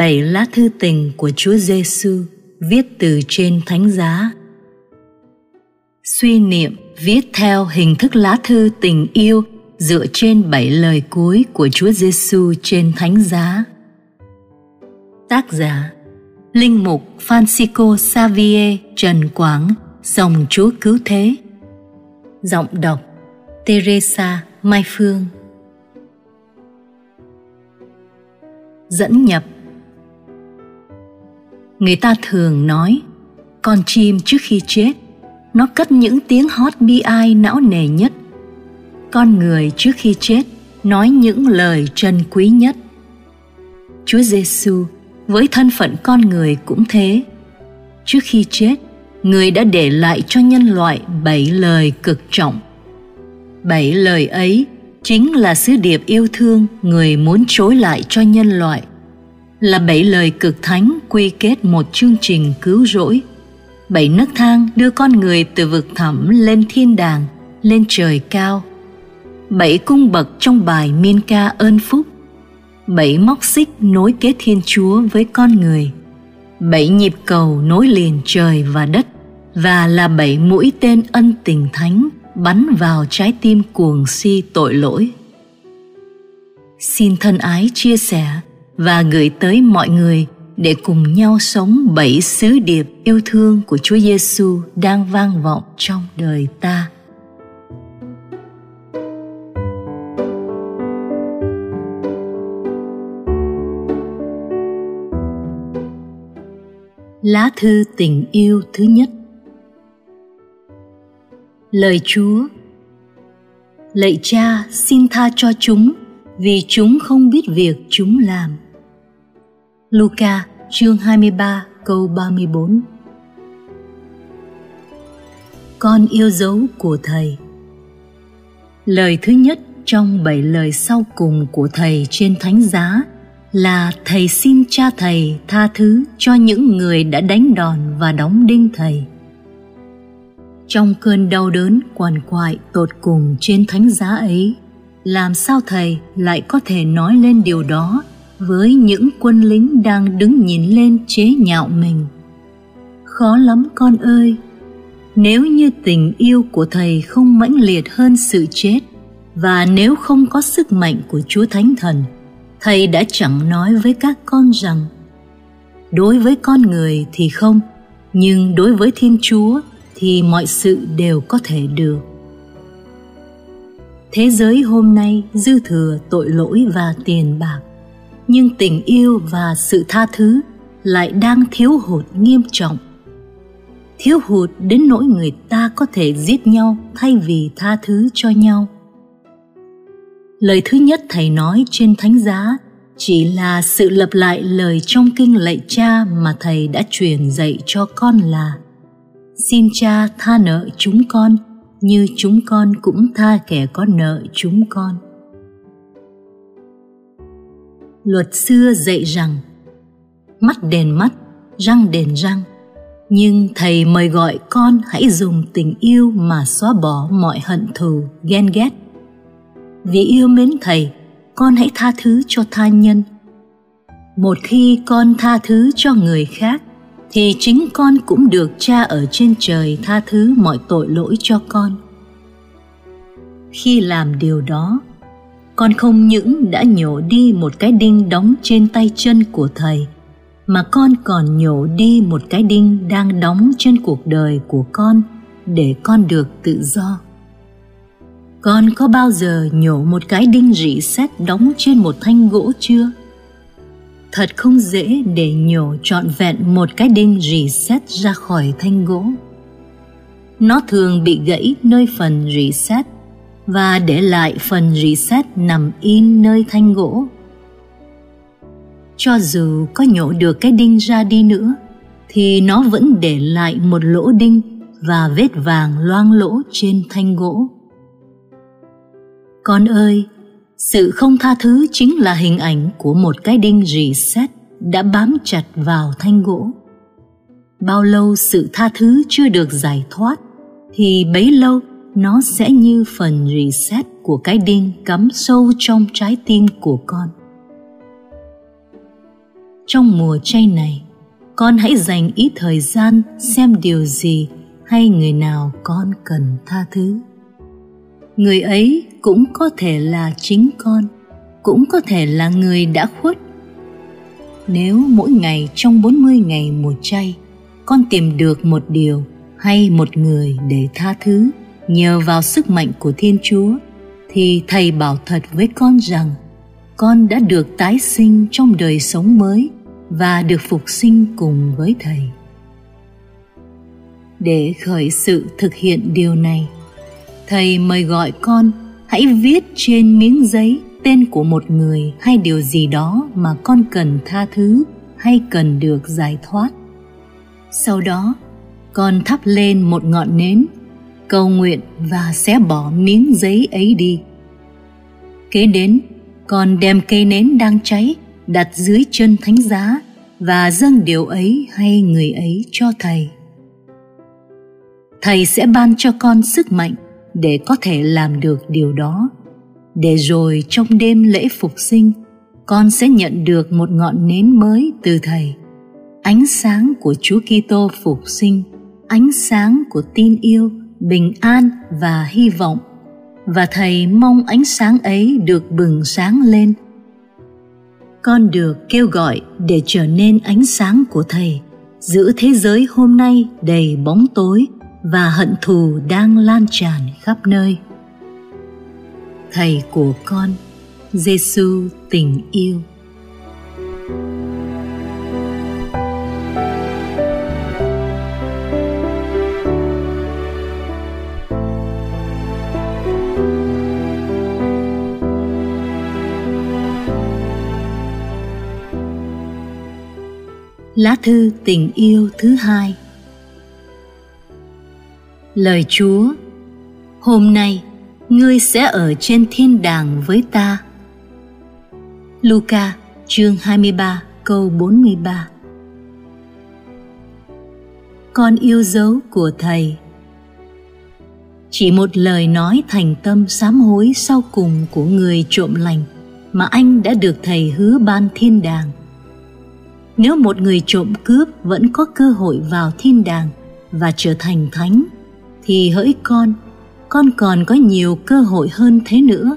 Bảy lá thư tình của Chúa Giêsu viết từ trên thánh giá. Suy niệm viết theo hình thức lá thư tình yêu dựa trên bảy lời cuối của Chúa Giêsu trên thánh giá. Tác giả Linh mục Francisco Xavier Trần Quảng, Dòng Chúa Cứu Thế Giọng đọc Teresa Mai Phương Dẫn nhập Người ta thường nói, Con chim trước khi chết, Nó cất những tiếng hót bi ai não nề nhất. Con người trước khi chết Nói những lời trân quý nhất. Chúa Giêsu với thân phận con người cũng thế. Trước khi chết, người đã để lại cho nhân loại bảy lời cực trọng. Bảy lời ấy chính là sứ điệp yêu thương người muốn trối lại cho nhân loại là bảy lời cực thánh quy kết một chương trình cứu rỗi. Bảy nấc thang đưa con người từ vực thẳm lên thiên đàng, lên trời cao. Bảy cung bậc trong bài miên ca ơn phúc. Bảy móc xích nối kết thiên chúa với con người. Bảy nhịp cầu nối liền trời và đất. Và là bảy mũi tên ân tình thánh bắn vào trái tim cuồng si tội lỗi. Xin thân ái chia sẻ và gửi tới mọi người để cùng nhau sống bảy sứ điệp yêu thương của Chúa Giêsu đang vang vọng trong đời ta. Lá thư tình yêu thứ nhất Lời Chúa Lạy cha, xin tha cho chúng vì chúng không biết việc chúng làm. Luca, chương 23 câu 34 Con yêu dấu của Thầy. Lời thứ nhất trong bảy lời sau cùng của Thầy trên thánh giá là thầy xin cha thầy tha thứ cho những người đã đánh đòn và đóng đinh thầy. Trong cơn đau đớn quằn quại tột cùng trên thánh giá ấy, làm sao thầy lại có thể nói lên điều đó với những quân lính đang đứng nhìn lên chế nhạo mình. Khó lắm con ơi, nếu như tình yêu của thầy không mãnh liệt hơn sự chết, và nếu không có sức mạnh của chúa thánh thần, thầy đã chẳng nói với các con rằng, đối với con người thì không, nhưng đối với thiên chúa thì mọi sự đều có thể được. Thế giới hôm nay dư thừa tội lỗi và tiền bạc nhưng tình yêu và sự tha thứ lại đang thiếu hụt nghiêm trọng. Thiếu hụt đến nỗi người ta có thể giết nhau thay vì tha thứ cho nhau. Lời thứ nhất thầy nói trên thánh giá chỉ là sự lập lại lời trong kinh lạy cha mà thầy đã truyền dạy cho con là, xin cha tha nợ chúng con, như chúng con cũng tha kẻ có nợ chúng con luật xưa dạy rằng, mắt đền mắt, răng đền răng. Nhưng thầy mời gọi con hãy dùng tình yêu mà xóa bỏ mọi hận thù, ghen ghét. Vì yêu mến thầy, con hãy tha thứ cho tha nhân. Một khi con tha thứ cho người khác, thì chính con cũng được cha ở trên trời tha thứ mọi tội lỗi cho con. Khi làm điều đó con không những đã nhổ đi một cái đinh đóng trên tay chân của thầy, mà con còn nhổ đi một cái đinh đang đóng trên cuộc đời của con để con được tự do con có bao giờ nhổ một cái đinh rỉ sét đóng trên một thanh gỗ chưa? Thật không dễ để nhổ trọn vẹn một cái đinh rỉ sét ra khỏi thanh gỗ. Nó thường bị gãy nơi phần rỉ sét và để lại phần reset sét nằm in nơi thanh gỗ. Cho dù có nhổ được cái đinh ra đi nữa, thì nó vẫn để lại một lỗ đinh và vết vàng loang lỗ trên thanh gỗ con ơi, sự không tha thứ chính là hình ảnh của một cái đinh reset sét đã bám chặt vào thanh gỗ. Bao lâu sự tha thứ chưa được giải thoát thì bấy lâu nó sẽ như phần reset của cái đinh cắm sâu trong trái tim của con. trong mùa chay này, con hãy dành ít thời gian xem điều gì hay người nào con cần tha thứ người ấy cũng có thể là chính con, cũng có thể là người đã khuất nếu mỗi ngày trong 40 ngày mùa chay, con tìm được một điều hay một người để tha thứ nhờ vào sức mạnh của Thiên Chúa, thì thầy bảo thật với con rằng, con đã được tái sinh trong đời sống mới và được phục sinh cùng với thầy. Để khởi sự thực hiện điều này, thầy mời gọi con hãy viết trên miếng giấy tên của một người hay điều gì đó mà con cần tha thứ hay cần được giải thoát. Sau đó, con thắp lên một ngọn nến cầu nguyện và xé bỏ miếng giấy ấy đi. Kế đến, con đem cây nến đang cháy đặt dưới chân thánh giá và dâng điều ấy hay người ấy cho thầy. Thầy sẽ ban cho con sức mạnh để có thể làm được điều đó, để rồi trong đêm lễ phục sinh, con sẽ nhận được một ngọn nến mới từ thầy. Ánh sáng của Chúa Kitô phục sinh, ánh sáng của tin yêu bình an và hy vọng. Và thầy mong ánh sáng ấy được bừng sáng lên. Con được kêu gọi để trở nên ánh sáng của thầy giữa thế giới hôm nay đầy bóng tối và hận thù đang lan tràn khắp nơi. Thầy của con giêsu tình yêu. Lá thư tình yêu thứ hai. Lời Chúa, Hôm nay, ngươi sẽ ở trên thiên đàng với ta. Luca, chương 23 câu 43 Con yêu dấu của Thầy. Chỉ một lời nói thành tâm sám hối sau cùng của người trộm lành mà anh đã được Thầy hứa ban thiên đàng nếu một người trộm cướp vẫn có cơ hội vào thiên đàng và trở thành thánh, thì hỡi con con còn có nhiều cơ hội hơn thế nữa.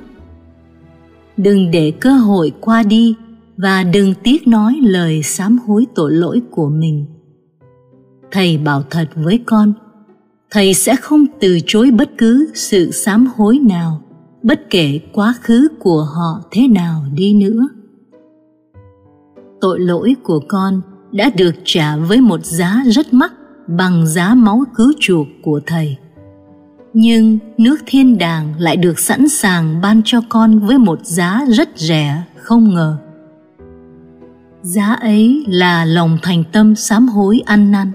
Đừng để cơ hội qua đi và đừng tiếc nói lời sám hối tội lỗi của mình. Thầy bảo thật với con, thầy sẽ không từ chối bất cứ sự sám hối nào, bất kể quá khứ của họ thế nào đi nữa tội lỗi của con đã được trả với một giá rất mắc bằng giá máu cứu chuộc của thầy. Nhưng nước thiên đàng lại được sẵn sàng ban cho con với một giá rất rẻ, không ngờ. Giá ấy là lòng thành tâm sám hối ăn năn.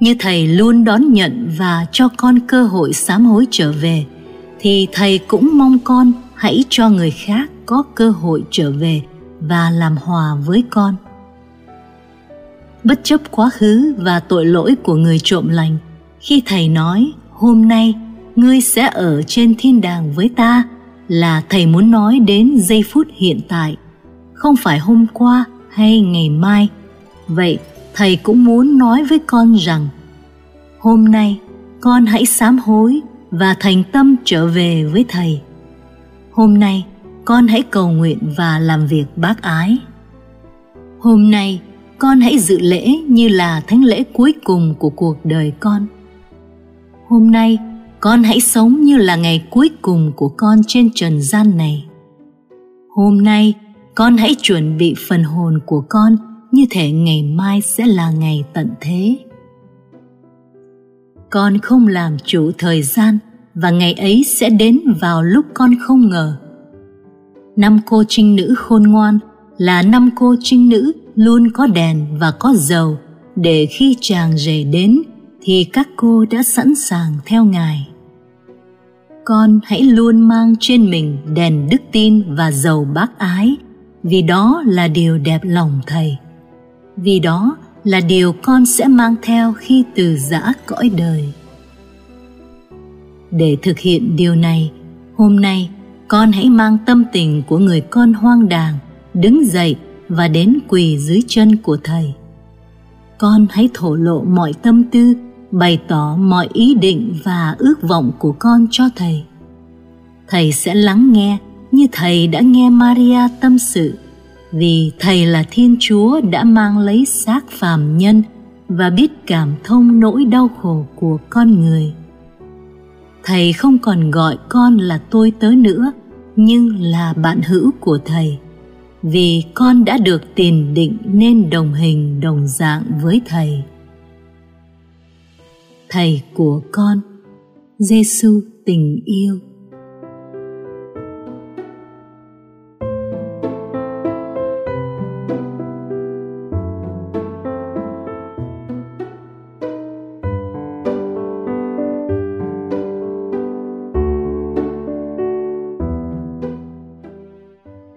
Như thầy luôn đón nhận và cho con cơ hội sám hối trở về, thì thầy cũng mong con hãy cho người khác có cơ hội trở về và làm hòa với con. Bất chấp quá khứ và tội lỗi của người trộm lành, khi thầy nói, hôm nay ngươi sẽ ở trên thiên đàng với ta, là thầy muốn nói đến giây phút hiện tại, không phải hôm qua hay ngày mai. Vậy thầy cũng muốn nói với con rằng, hôm nay con hãy sám hối và thành tâm trở về với thầy. Hôm nay con hãy cầu nguyện và làm việc bác ái. Hôm nay, con hãy dự lễ như là thánh lễ cuối cùng của cuộc đời con. Hôm nay, con hãy sống như là ngày cuối cùng của con trên trần gian này. Hôm nay, con hãy chuẩn bị phần hồn của con như thể ngày mai sẽ là ngày tận thế. Con không làm chủ thời gian và ngày ấy sẽ đến vào lúc con không ngờ năm cô trinh nữ khôn ngoan là năm cô trinh nữ luôn có đèn và có dầu. Để khi chàng rể đến thì các cô đã sẵn sàng theo ngài. Con hãy luôn mang trên mình đèn đức tin và dầu bác ái, vì đó là điều đẹp lòng thầy. Vì đó là điều con sẽ mang theo khi từ giã cõi đời. Để thực hiện điều này, hôm nay con hãy mang tâm tình của người con hoang đàng, đứng dậy và đến quỳ dưới chân của thầy. Con hãy thổ lộ mọi tâm tư, bày tỏ mọi ý định và ước vọng của con cho thầy. Thầy sẽ lắng nghe như thầy đã nghe maria tâm sự, vì thầy là thiên chúa đã mang lấy xác phàm nhân và biết cảm thông nỗi đau khổ của con người. Thầy không còn gọi con là tôi tớ nữa nhưng là bạn hữu của thầy. Vì con đã được tiền định nên đồng hình, đồng dạng với thầy. Thầy của con giêsu tình yêu.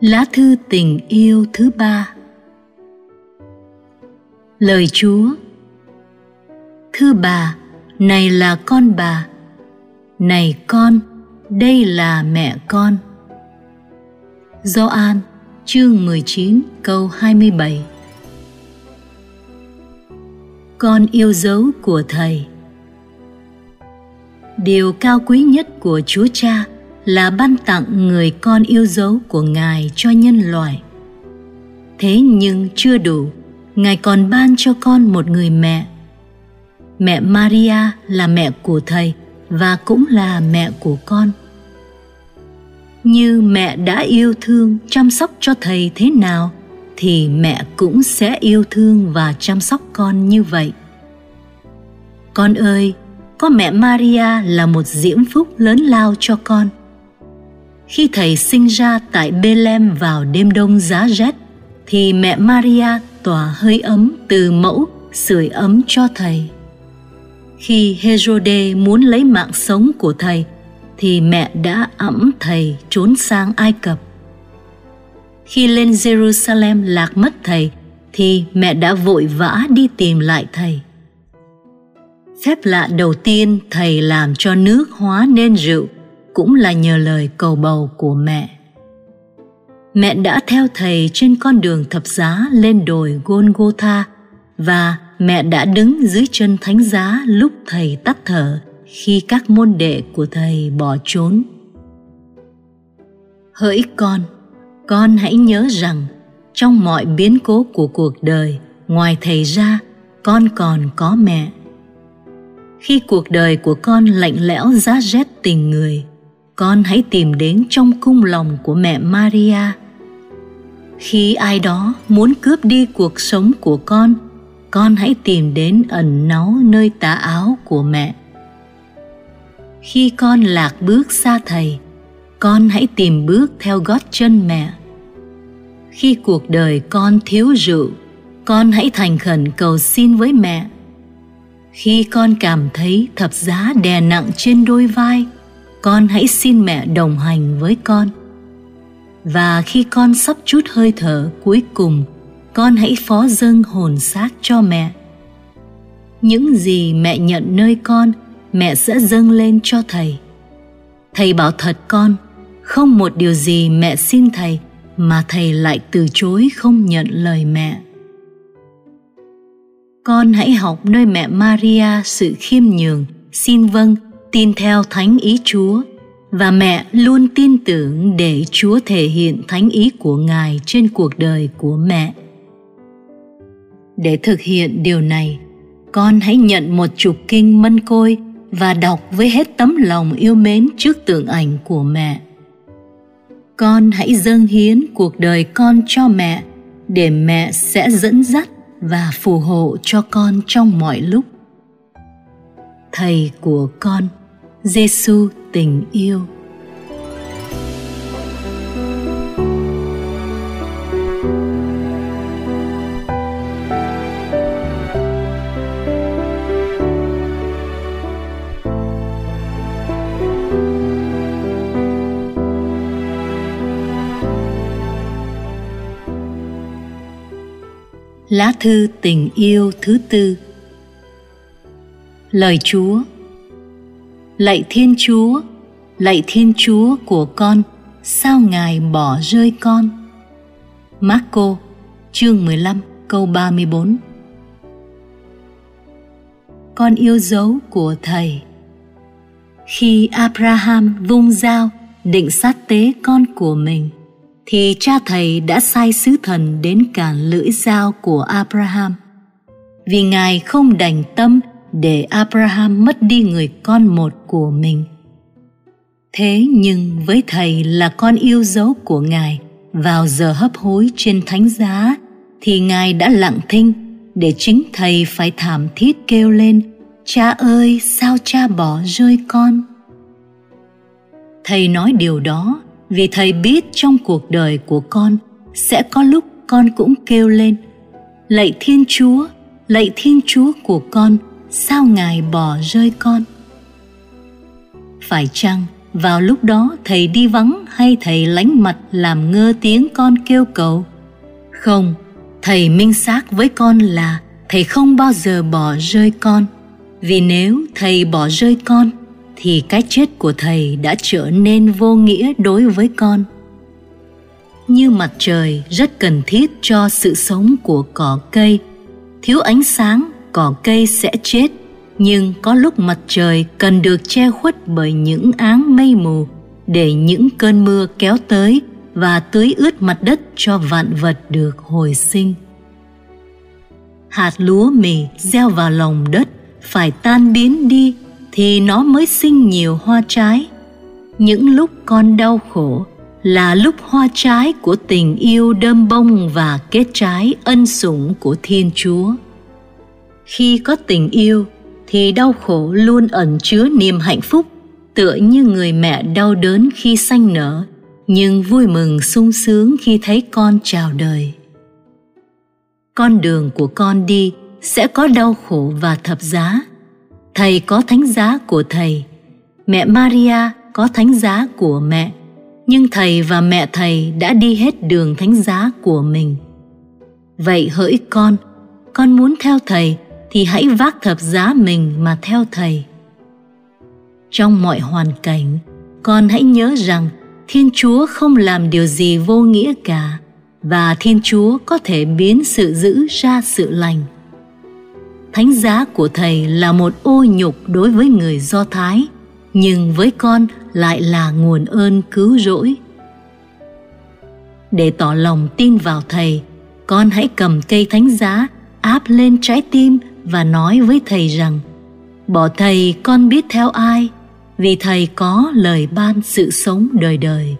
Lá thư tình yêu thứ ba. Lời Chúa. Thưa bà, này là con bà. Này con, đây là mẹ con. Gioan chương 19 câu 27 Con yêu dấu của Thầy. Điều cao quý nhất của Chúa Cha là ban tặng người con yêu dấu của Ngài cho nhân loại. Thế nhưng chưa đủ, Ngài còn ban cho con một người mẹ. Mẹ Maria là mẹ của Thầy và cũng là mẹ của con. Như mẹ đã yêu thương chăm sóc cho Thầy thế nào thì mẹ cũng sẽ yêu thương và chăm sóc con như vậy. Con ơi, có mẹ Maria là một diễm phúc lớn lao cho con – khi thầy sinh ra tại Bethlehem vào đêm đông giá rét, thì mẹ Maria tỏa hơi ấm từ mẫu sưởi ấm cho thầy. Khi Herode muốn lấy mạng sống của thầy, thì mẹ đã ẵm thầy trốn sang Ai Cập. Khi lên Jerusalem lạc mất thầy, thì mẹ đã vội vã đi tìm lại thầy. Phép lạ đầu tiên thầy làm cho nước hóa nên rượu cũng là nhờ lời cầu bầu của mẹ. Mẹ đã theo thầy trên con đường thập giá lên đồi Golgotha và mẹ đã đứng dưới chân thánh giá lúc thầy tắt thở khi các môn đệ của thầy bỏ trốn. Hỡi con, con hãy nhớ rằng trong mọi biến cố của cuộc đời, ngoài thầy ra, con còn có mẹ. Khi cuộc đời của con lạnh lẽo giá rét tình người, con hãy tìm đến trong cung lòng của mẹ Maria. Khi ai đó muốn cướp đi cuộc sống của con, con hãy tìm đến ẩn náu nơi tà áo của mẹ. Khi con lạc bước xa thầy, con hãy tìm bước theo gót chân mẹ. Khi cuộc đời con thiếu rượu, con hãy thành khẩn cầu xin với mẹ. Khi con cảm thấy thập giá đè nặng trên đôi vai, con hãy xin mẹ đồng hành với con. Và khi con sắp chút hơi thở cuối cùng, con hãy phó dâng hồn xác cho mẹ. Những gì mẹ nhận nơi con, mẹ sẽ dâng lên cho thầy. Thầy bảo thật con, không một điều gì mẹ xin thầy mà thầy lại từ chối không nhận lời mẹ. Con hãy học nơi mẹ maria sự khiêm nhường, xin vâng tin theo thánh ý Chúa và mẹ luôn tin tưởng để Chúa thể hiện thánh ý của Ngài trên cuộc đời của mẹ. Để thực hiện điều này, con hãy nhận một chục kinh mân côi và đọc với hết tấm lòng yêu mến trước tượng ảnh của mẹ. Con hãy dâng hiến cuộc đời con cho mẹ để mẹ sẽ dẫn dắt và phù hộ cho con trong mọi lúc. Thầy của con Giêsu tình yêu. Lá thư tình yêu thứ tư. Lời Chúa lạy thiên chúa, lạy thiên chúa của con, sao ngài bỏ rơi con? Marco chương 15 câu 34 Con yêu dấu của Thầy. Khi Abraham vung dao, định sát tế con của mình, thì cha thầy đã sai sứ thần đến cản lưỡi dao của Abraham. Vì Ngài không đành tâm để Abraham mất đi người con một của mình. Thế nhưng với thầy là con yêu dấu của Ngài, vào giờ hấp hối trên thánh giá thì Ngài đã lặng thinh để chính thầy phải thảm thiết kêu lên Cha ơi sao cha bỏ rơi con Thầy nói điều đó vì thầy biết trong cuộc đời của con sẽ có lúc con cũng kêu lên lạy thiên chúa lạy thiên chúa của con sao ngài bỏ rơi con? Phải chăng vào lúc đó thầy đi vắng hay thầy lánh mặt làm ngơ tiếng con kêu cầu? Không, thầy minh xác với con là thầy không bao giờ bỏ rơi con. Vì nếu thầy bỏ rơi con, thì cái chết của thầy đã trở nên vô nghĩa đối với con. Như mặt trời rất cần thiết cho sự sống của cỏ cây, thiếu ánh sáng cỏ cây sẽ chết, nhưng có lúc mặt trời cần được che khuất bởi những áng mây mù, để những cơn mưa kéo tới và tưới ướt mặt đất cho vạn vật được hồi sinh. Hạt lúa mì gieo vào lòng đất phải tan biến đi thì nó mới sinh nhiều hoa trái. Những lúc con đau khổ là lúc hoa trái của tình yêu đơm bông và kết trái ân sủng của thiên chúa khi có tình yêu, thì đau khổ luôn ẩn chứa niềm hạnh phúc, tựa như người mẹ đau đớn khi sanh nở, nhưng vui mừng sung sướng khi thấy con chào đời. Con đường của con đi sẽ có đau khổ và thập giá. Thầy có thánh giá của thầy, mẹ maria có thánh giá của mẹ, nhưng thầy và mẹ thầy đã đi hết đường thánh giá của mình. Vậy hỡi con con muốn theo thầy thì hãy vác thập giá mình mà theo thầy. Trong mọi hoàn cảnh, con hãy nhớ rằng thiên chúa không làm điều gì vô nghĩa cả và thiên chúa có thể biến sự dữ ra sự lành. Thánh giá của thầy là một ô nhục đối với người do thái, nhưng với con lại là nguồn ơn cứu rỗi. Để tỏ lòng tin vào thầy, con hãy cầm cây thánh giá áp lên trái tim và nói với thầy rằng, bỏ thầy con biết theo ai, vì thầy có lời ban sự sống đời đời.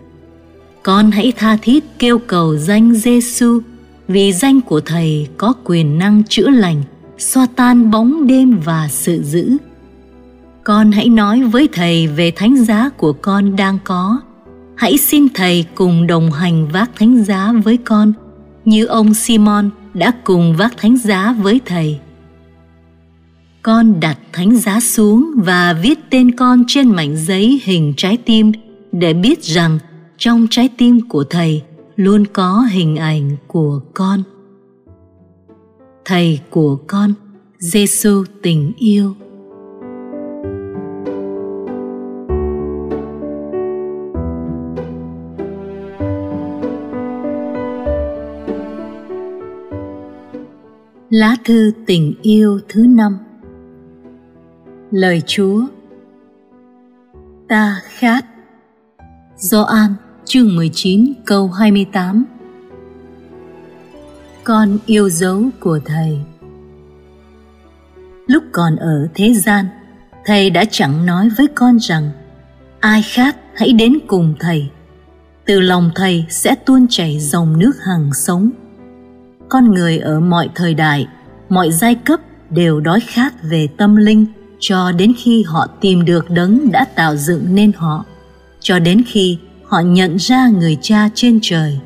Con hãy tha thiết kêu cầu danh Giêsu vì danh của thầy có quyền năng chữa lành xoa tan bóng đêm và sự dữ. Con hãy nói với thầy về thánh giá của con đang có. Hãy xin thầy cùng đồng hành vác thánh giá với con, như ông simon đã cùng vác thánh giá với thầy con đặt thánh giá xuống và viết tên con trên mảnh giấy hình trái tim để biết rằng trong trái tim của thầy luôn có hình ảnh của con. Thầy của con Giêsu tình yêu. Lá thư tình yêu thứ năm. Lời Chúa. Ta khát. Gioan chương 19 câu 28 Con yêu dấu của Thầy. Lúc còn ở thế gian, Thầy đã chẳng nói với con rằng Ai khát hãy đến cùng Thầy. Từ lòng Thầy sẽ tuôn chảy dòng nước hằng sống. Con người ở mọi thời đại, mọi giai cấp đều đói khát về tâm linh cho đến khi họ tìm được đấng đã tạo dựng nên họ, cho đến khi họ nhận ra người cha trên trời.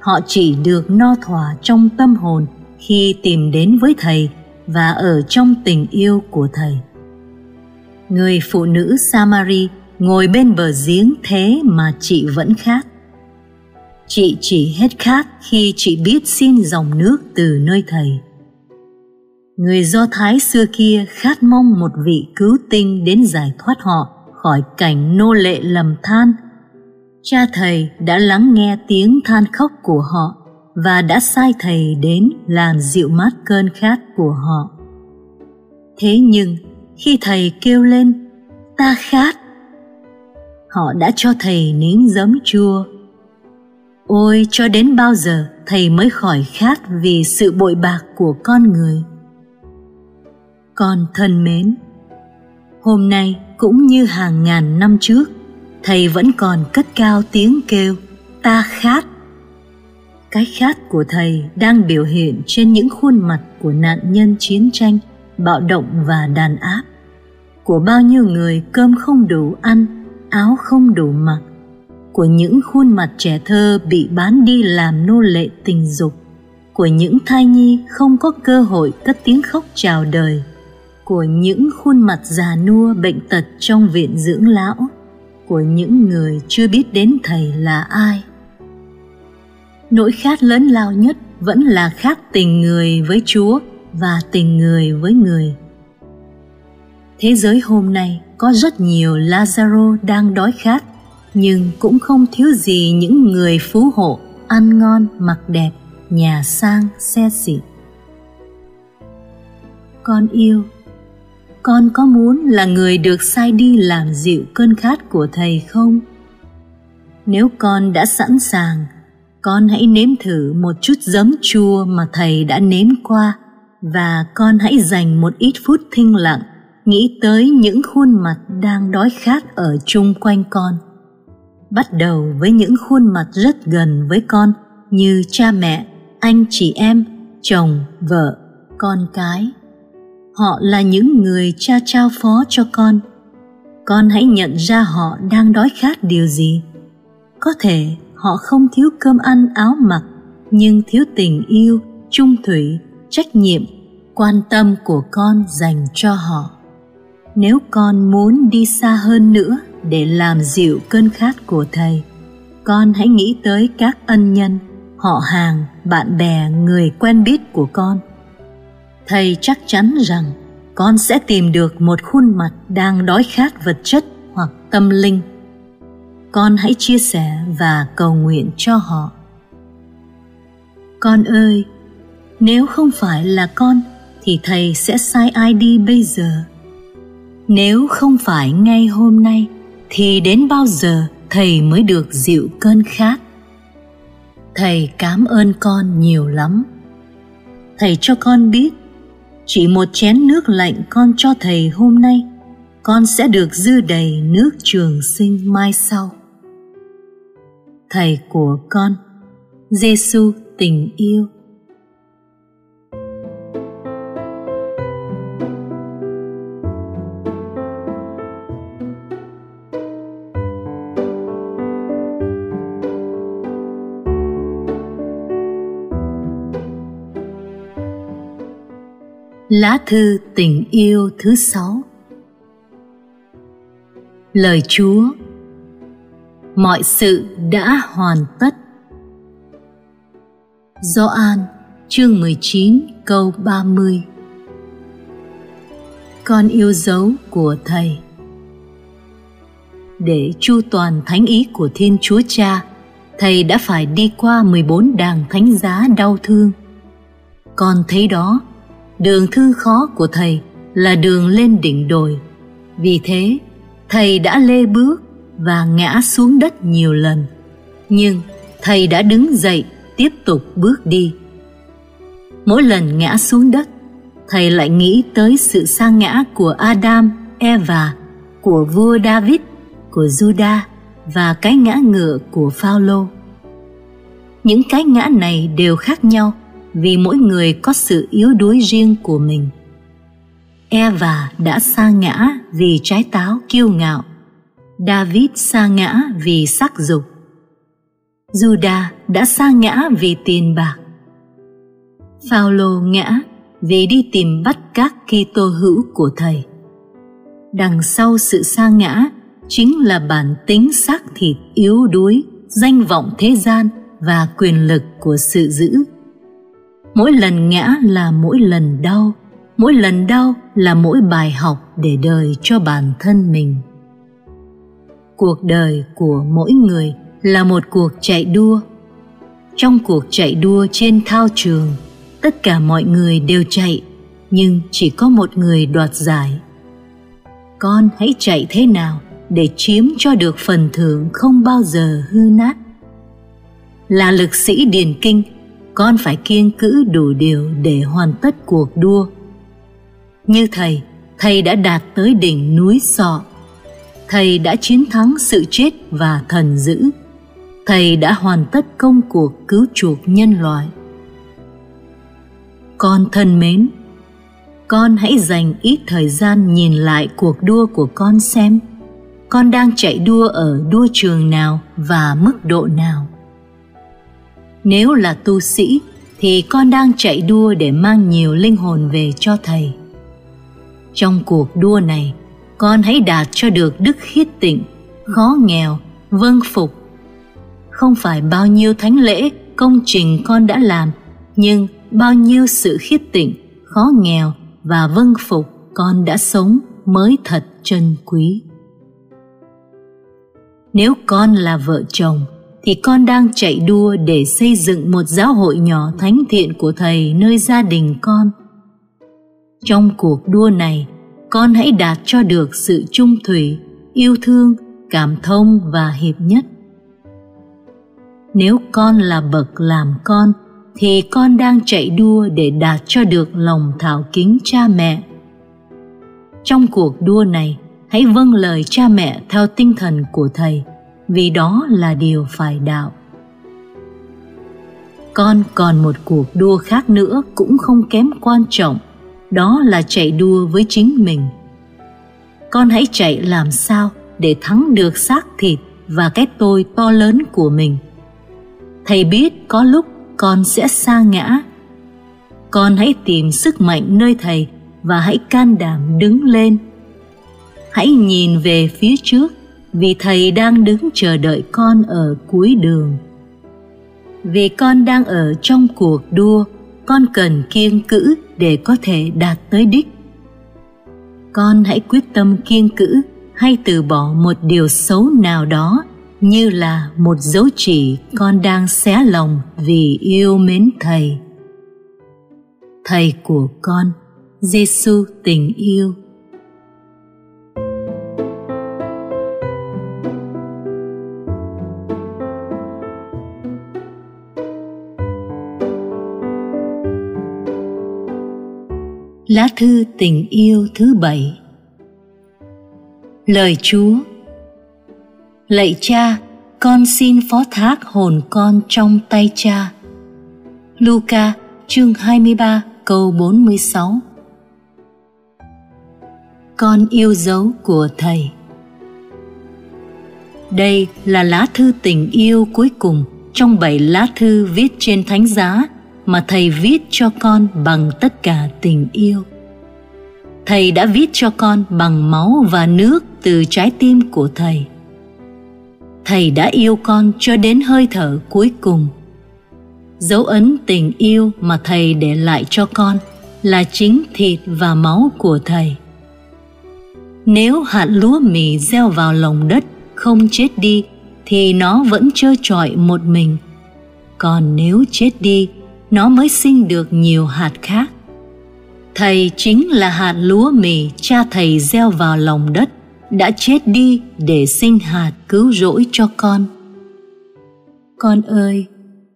Họ chỉ được no thỏa trong tâm hồn khi tìm đến với thầy và ở trong tình yêu của thầy. Người phụ nữ samari ngồi bên bờ giếng thế mà chị vẫn khát chị chỉ hết khát khi chị biết xin dòng nước từ nơi thầy người do thái xưa kia khát mong một vị cứu tinh đến giải thoát họ khỏi cảnh nô lệ lầm than. Cha thầy đã lắng nghe tiếng than khóc của họ và đã sai thầy đến làm dịu mát cơn khát của họ. Thế nhưng, khi thầy kêu lên, ta khát, họ đã cho thầy nếm giấm chua. Ôi, cho đến bao giờ thầy mới khỏi khát vì sự bội bạc của con người? Con thân mến. Hôm nay cũng như hàng ngàn năm trước, thầy vẫn còn cất cao tiếng kêu, ta khát. Cái khát của thầy đang biểu hiện trên những khuôn mặt của nạn nhân chiến tranh, bạo động và đàn áp. Của bao nhiêu người cơm không đủ ăn, áo không đủ mặc. Của những khuôn mặt trẻ thơ bị bán đi làm nô lệ tình dục. Của những thai nhi không có cơ hội cất tiếng khóc chào đời của những khuôn mặt già nua bệnh tật trong viện dưỡng lão, của những người chưa biết đến thầy là ai. Nỗi khát lớn lao nhất vẫn là khát tình người với chúa và tình người với người. Thế giới hôm nay có rất nhiều lazaro đang đói khát, nhưng cũng không thiếu gì những người phú hộ, ăn ngon, mặc đẹp, nhà sang, xe xịn. Con yêu con có muốn là người được sai đi làm dịu cơn khát của thầy không? Nếu con đã sẵn sàng, con hãy nếm thử một chút giấm chua mà thầy đã nếm qua và con hãy dành một ít phút thinh lặng nghĩ tới những khuôn mặt đang đói khát ở chung quanh con. Bắt đầu với những khuôn mặt rất gần với con như cha mẹ, anh chị em, chồng, vợ, con cái họ là những người cha trao phó cho con. Con hãy nhận ra họ đang đói khát điều gì. Có thể họ không thiếu cơm ăn áo mặc, nhưng thiếu tình yêu trung thủy, trách nhiệm, quan tâm của con dành cho họ. Nếu con muốn đi xa hơn nữa để làm dịu cơn khát của thầy, con hãy nghĩ tới các ân nhân, họ hàng, bạn bè, người quen biết của con thầy chắc chắn rằng con sẽ tìm được một khuôn mặt đang đói khát vật chất hoặc tâm linh. Con hãy chia sẻ và cầu nguyện cho họ. Con ơi, nếu không phải là con thì thầy sẽ sai ai đi bây giờ? Nếu không phải ngay hôm nay thì đến bao giờ thầy mới được dịu cơn khát? Thầy cảm ơn con nhiều lắm. Thầy cho con biết chỉ một chén nước lạnh con cho thầy hôm nay. Con sẽ được dư đầy nước trường sinh mai sau. Thầy của con giêsu tình yêu. Lá thư tình yêu thứ sáu. Lời Chúa, Mọi sự đã hoàn tất. Gioan chương 19 câu 30 Con yêu dấu của Thầy. Để chu toàn thánh ý của Thiên Chúa Cha, Thầy đã phải đi qua 14 đàng thánh giá đau thương. Con thấy đó đường thư khó của thầy là đường lên đỉnh đồi. Vì thế, thầy đã lê bước và ngã xuống đất nhiều lần. Nhưng thầy đã đứng dậy tiếp tục bước đi. Mỗi lần ngã xuống đất, thầy lại nghĩ tới sự sa ngã của adam, eva, của vua david, của juda và cái ngã ngựa của phaolô. Những cái ngã này đều khác nhau vì mỗi người có sự yếu đuối riêng của mình. Eva đã sa ngã vì trái táo kiêu ngạo. David sa ngã vì sắc dục. Juda đã sa ngã vì tiền bạc. Phaolô ngã vì đi tìm bắt các Kitô hữu của thầy. Đằng sau sự sa ngã chính là bản tính xác thịt yếu đuối, danh vọng thế gian và quyền lực của sự giữ mỗi lần ngã là mỗi lần đau. Mỗi lần đau là mỗi bài học để đời cho bản thân mình. Cuộc đời của mỗi người là một cuộc chạy đua. Trong cuộc chạy đua trên thao trường, tất cả mọi người đều chạy, nhưng chỉ có một người đoạt giải. Con hãy chạy thế nào để chiếm cho được phần thưởng không bao giờ hư nát? Là lực sĩ điền kinh con phải kiên cữ đủ điều để hoàn tất cuộc đua. Như thầy thầy đã đạt tới đỉnh núi sọ. Thầy đã chiến thắng sự chết và thần dữ. Thầy đã hoàn tất công cuộc cứu chuộc nhân loại. Con thân mến, con hãy dành ít thời gian nhìn lại cuộc đua của con xem. Con đang chạy đua ở đua trường nào và mức độ nào nếu là tu sĩ, thì con đang chạy đua để mang nhiều linh hồn về cho thầy. Trong cuộc đua này, con hãy đạt cho được đức khiết tịnh, khó nghèo vâng phục. Không phải bao nhiêu thánh lễ, công trình con đã làm, nhưng bao nhiêu sự khiết tịnh, khó nghèo và vâng phục con đã sống mới thật trân quý. Nếu con là vợ chồng thì con đang chạy đua để xây dựng một giáo hội nhỏ thánh thiện của thầy nơi gia đình con. Trong cuộc đua này, con hãy đạt cho được sự trung thủy, yêu thương, cảm thông và hiệp nhất. Nếu con là bậc làm con, thì con đang chạy đua để đạt cho được lòng thảo kính cha mẹ. Trong cuộc đua này, hãy vâng lời cha mẹ theo tinh thần của thầy vì đó là điều phải đạo. Con còn một cuộc đua khác nữa cũng không kém quan trọng, đó là chạy đua với chính mình. Con hãy chạy làm sao để thắng được xác thịt và cái tôi to lớn của mình. Thầy biết có lúc con sẽ sa ngã. Con hãy tìm sức mạnh nơi thầy và hãy can đảm đứng lên. Hãy nhìn về phía trước vì thầy đang đứng chờ đợi con ở cuối đường. Vì con đang ở trong cuộc đua, con cần kiên cữ để có thể đạt tới đích. Con hãy quyết tâm kiên cữ hay từ bỏ một điều xấu nào đó như là một dấu chỉ con đang xé lòng vì yêu mến thầy. Thầy của con giêsu tình yêu. Lá thư tình yêu thứ bảy. Lời Chúa Lạy cha, con xin phó thác hồn con trong tay cha. Luca chương 23 câu 46 Con yêu dấu của Thầy. Đây là lá thư tình yêu cuối cùng trong bảy lá thư viết trên thánh giá mà Thầy viết cho con bằng tất cả tình yêu. Thầy đã viết cho con bằng máu và nước từ trái tim của Thầy – thầy đã yêu con cho đến hơi thở cuối cùng. Dấu ấn tình yêu mà thầy để lại cho con là chính thịt và máu của thầy. Nếu hạt lúa mì gieo vào lòng đất không chết đi, thì nó vẫn trơ trọi một mình. Còn nếu chết đi nó mới sinh được nhiều hạt khác. Thầy chính là hạt lúa mì cha thầy gieo vào lòng đất, đã chết đi để sinh hạt cứu rỗi cho con. Con ơi,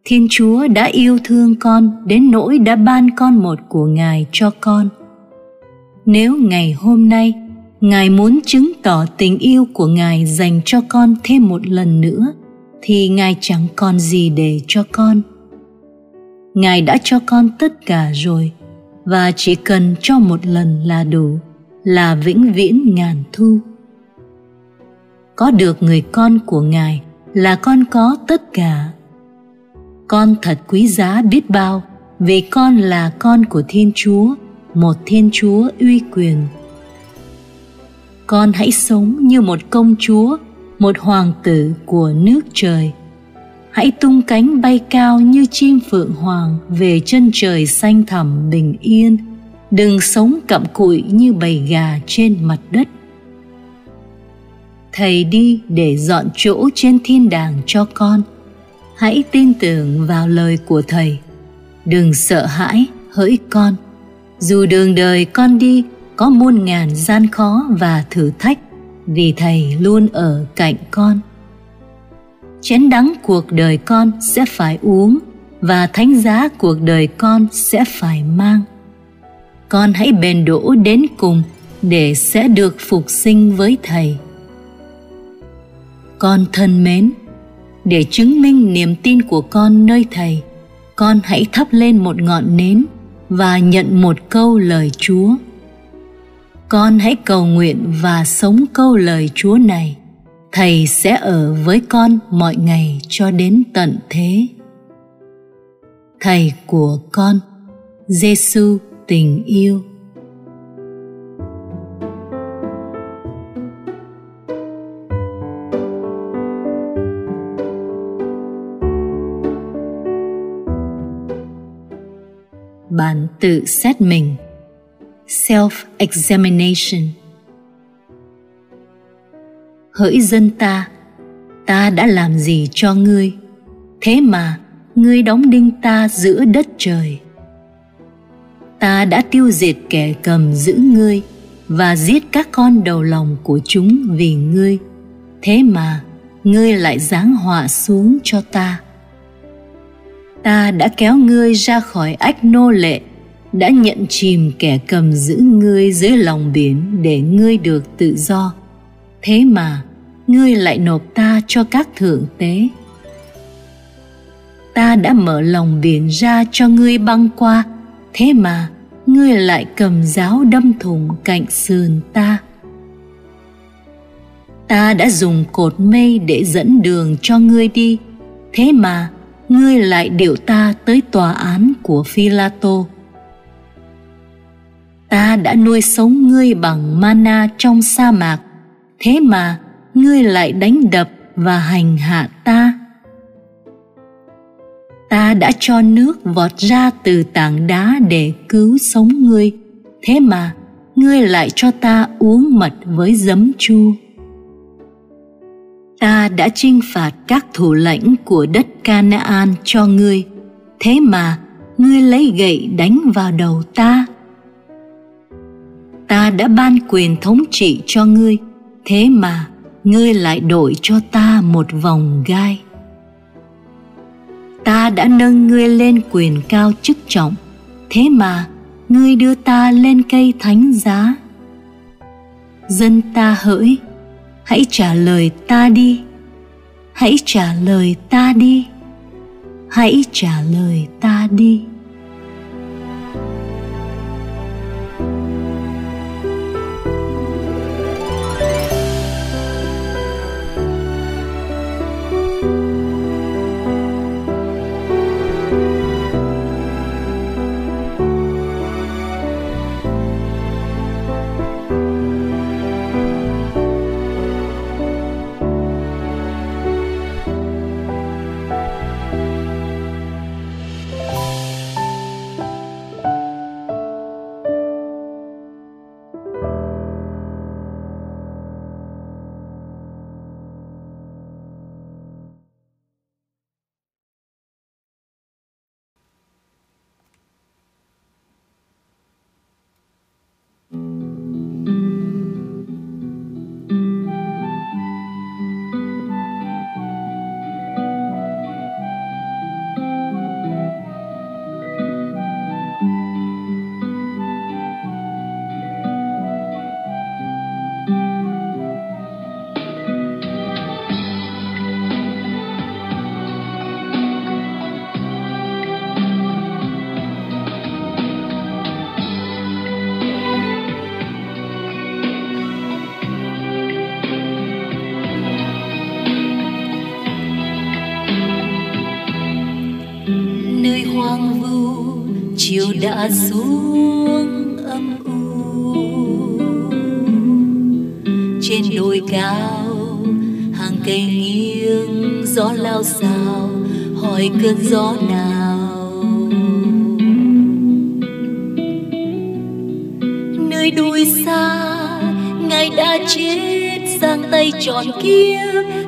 thiên chúa đã yêu thương con đến nỗi đã ban con một của ngài cho con. Nếu ngày hôm nay, ngài muốn chứng tỏ tình yêu của ngài dành cho con thêm một lần nữa, thì ngài chẳng còn gì để cho con ngài đã cho con tất cả rồi, và chỉ cần cho một lần là đủ, là vĩnh viễn ngàn thu. Có được người con của ngài là con có tất cả. Con thật quý giá biết bao, vì con là con của thiên chúa, một thiên chúa uy quyền. Con hãy sống như một công chúa, một hoàng tử của nước trời hãy tung cánh bay cao như chim phượng hoàng về chân trời xanh thẳm bình yên. Đừng sống cặm cụi như bầy gà trên mặt đất. Thầy đi để dọn chỗ trên thiên đàng cho con. Hãy tin tưởng vào lời của thầy. Đừng sợ hãi, hỡi con. Dù đường đời con đi, có muôn ngàn gian khó và thử thách, vì thầy luôn ở cạnh con chén đắng cuộc đời con sẽ phải uống và thánh giá cuộc đời con sẽ phải mang. Con hãy bền đỗ đến cùng để sẽ được phục sinh với thầy. Con thân mến, để chứng minh niềm tin của con nơi thầy, con hãy thắp lên một ngọn nến và nhận một câu lời chúa. Con hãy cầu nguyện và sống câu lời chúa này thầy sẽ ở với con mọi ngày cho đến tận thế. Thầy của con giêsu tình yêu. Bạn tự xét mình. Self examination hỡi dân ta ta đã làm gì cho ngươi? Thế mà, ngươi đóng đinh ta giữa đất trời. Ta đã tiêu diệt kẻ cầm giữ ngươi và giết các con đầu lòng của chúng vì ngươi. Thế mà, ngươi lại giáng họa xuống cho ta. Ta đã kéo ngươi ra khỏi ách nô lệ, đã nhận chìm kẻ cầm giữ ngươi dưới lòng biển để ngươi được tự do thế mà, ngươi lại nộp ta cho các thượng tế. Ta đã mở lòng biển ra cho ngươi băng qua, thế mà ngươi lại cầm giáo đâm thủng cạnh sườn ta. Ta đã dùng cột mây để dẫn đường cho ngươi đi, thế mà ngươi lại điệu ta tới tòa án của phi la tô ta đã nuôi sống ngươi bằng mana trong sa mạc thế mà ngươi lại đánh đập và hành hạ ta. Ta đã cho nước vọt ra từ tảng đá để cứu sống ngươi. Thế mà ngươi lại cho ta uống mật với giấm chua ta đã chinh phạt các thủ lãnh của đất Canaan cho ngươi, thế mà ngươi lấy gậy đánh vào đầu ta. Ta đã ban quyền thống trị cho ngươi, thế mà ngươi lại đổi cho ta một vòng gai. Ta đã nâng ngươi lên quyền cao chức trọng, thế mà ngươi đưa ta lên cây thánh giá. Dân ta hỡi, hãy trả lời ta đi hãy trả lời ta đi hãy trả lời ta đi chiều đã xuống âm u. Trên đồi cao hàng cây nghiêng gió lao xao hỏi cơn gió nào. Nơi đồi xa ngài đã chết giang tay tròn kia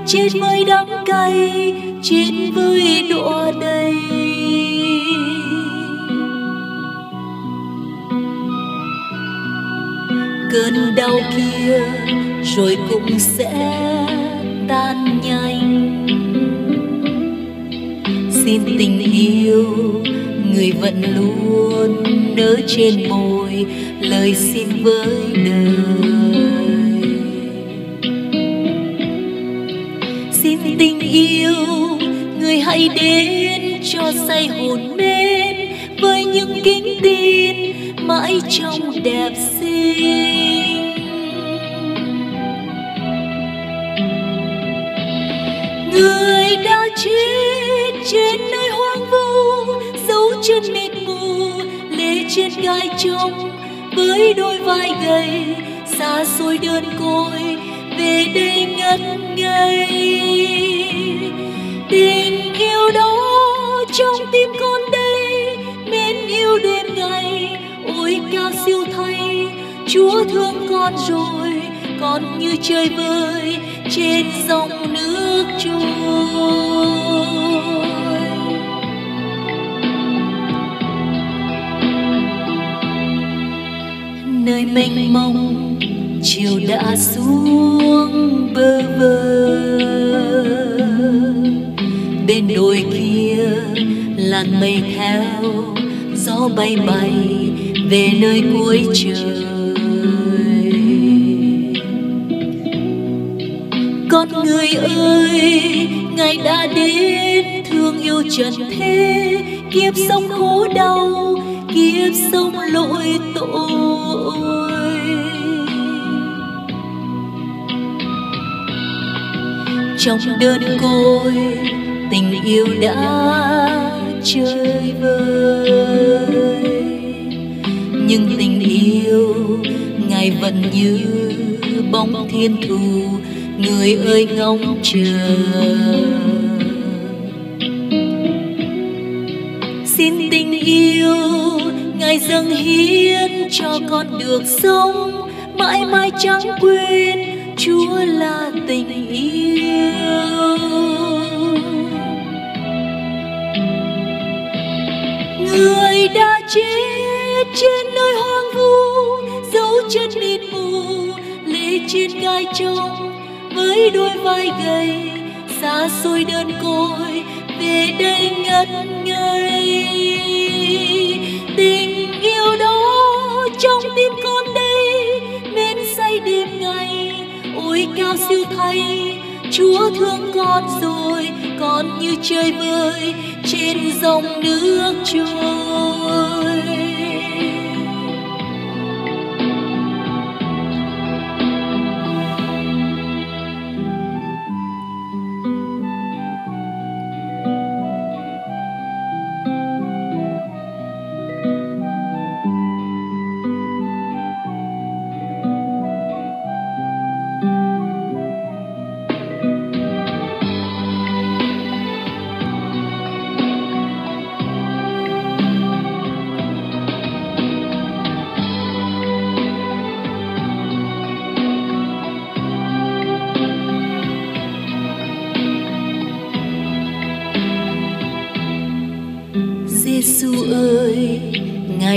chết với đắng cay chết với đọa đầy cơn đau kia rồi cũng sẽ tan nhanh. Xin tình yêu, người vẫn luôn nở trên môi lời xin với đời. Xin tình yêu, người hãy đến cho say hồn mến với những kính tin mãi trong đẹp xinh. Người đã chết trên nơi hoang vu, dấu chân mịt mù, lê trên gai trông với đôi vai gầy, xa xôi đơn côi, về đây ngất ngây. Tình yêu đó trong tim con đây, mến yêu đêm ngày, ôi cao siêu thay, chúa thương con rồi ngon như chơi vơi trên dòng nước trôi. Nơi mênh mông chiều đã xuống bơ vơ bên đồi kia làn mây theo, gió bay bay về nơi cuối trời. Con người ơi, ngài đã đến thương yêu trần thế, kiếp sống khổ đau, kiếp sống lỗi tội. Trong đơn côi, tình yêu đã chơi vơi, nhưng tình yêu ngài vẫn như bóng thiên thù người ơi ngóng chờ. Xin tình yêu, ngài dâng hiến cho con được sống. Mãi mãi chẳng quên chúa là tình yêu. Người đã chết trên nơi hoang vu dấu chân mịt mù lệ trên gai trông với đôi vai gầy, xa xôi đơn côi, về đây ngất ngây. Tình yêu đó trong tim con đây mến say đêm ngày, ôi cao siêu thay. Chúa thương con rồi, con như chơi vơi, trên dòng nước trôi.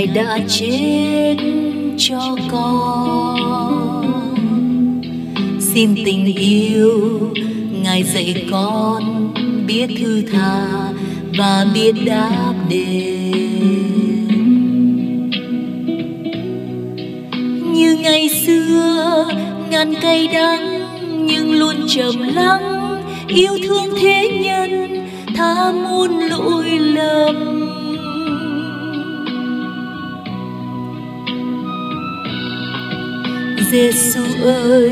Ngài đã chết cho con. Xin tình yêu, Ngài dạy con biết thư tha và biết đáp đền. Như ngày xưa, ngàn cây đắng nhưng luôn trầm lắng, yêu thương thế nhân, tha muôn lỗi lầm Giêsu ơi,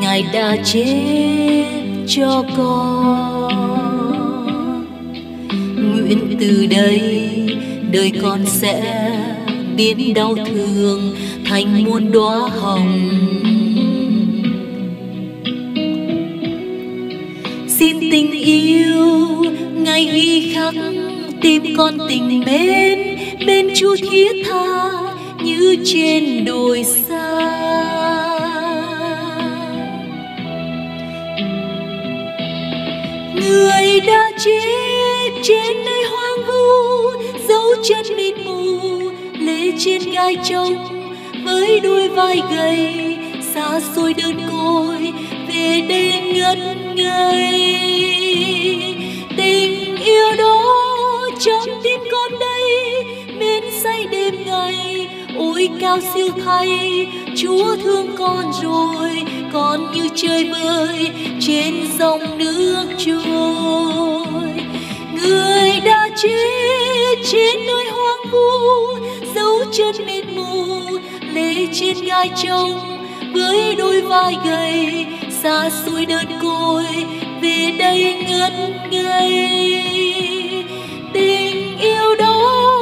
Ngài đã chết cho con. Nguyện từ đây đời con sẽ biến đau thương thành muôn đóa hồng. Xin tình yêu ngày ghi khắc tim con tình mến bên Chúa thiết tha như trên đồi trên nơi hoang vu, dấu chân mịt mù, lê trên gai trông với đôi vai gầy, xa xôi đơn côi, về đây ngất ngây. Tình yêu đó trong tim con đây mến say đêm ngày, ôi cao siêu thay, chúa thương con rồi, con như chơi bơi trên dòng nước trôi người đã chết trên nơi hoang vu, dấu chân mịt mù, lê trên gai trông với đôi vai gầy, xa xôi đơn côi, về đây ngất ngây. Tình yêu đó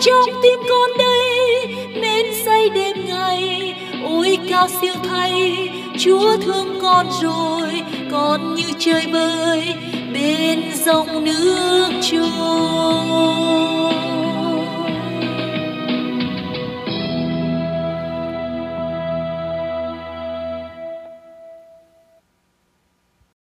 trong tim con đây mến say đêm ngày, ôi cao siêu thay. Chúa thương con rồi, con như chơi bơi bên dòng nước trôi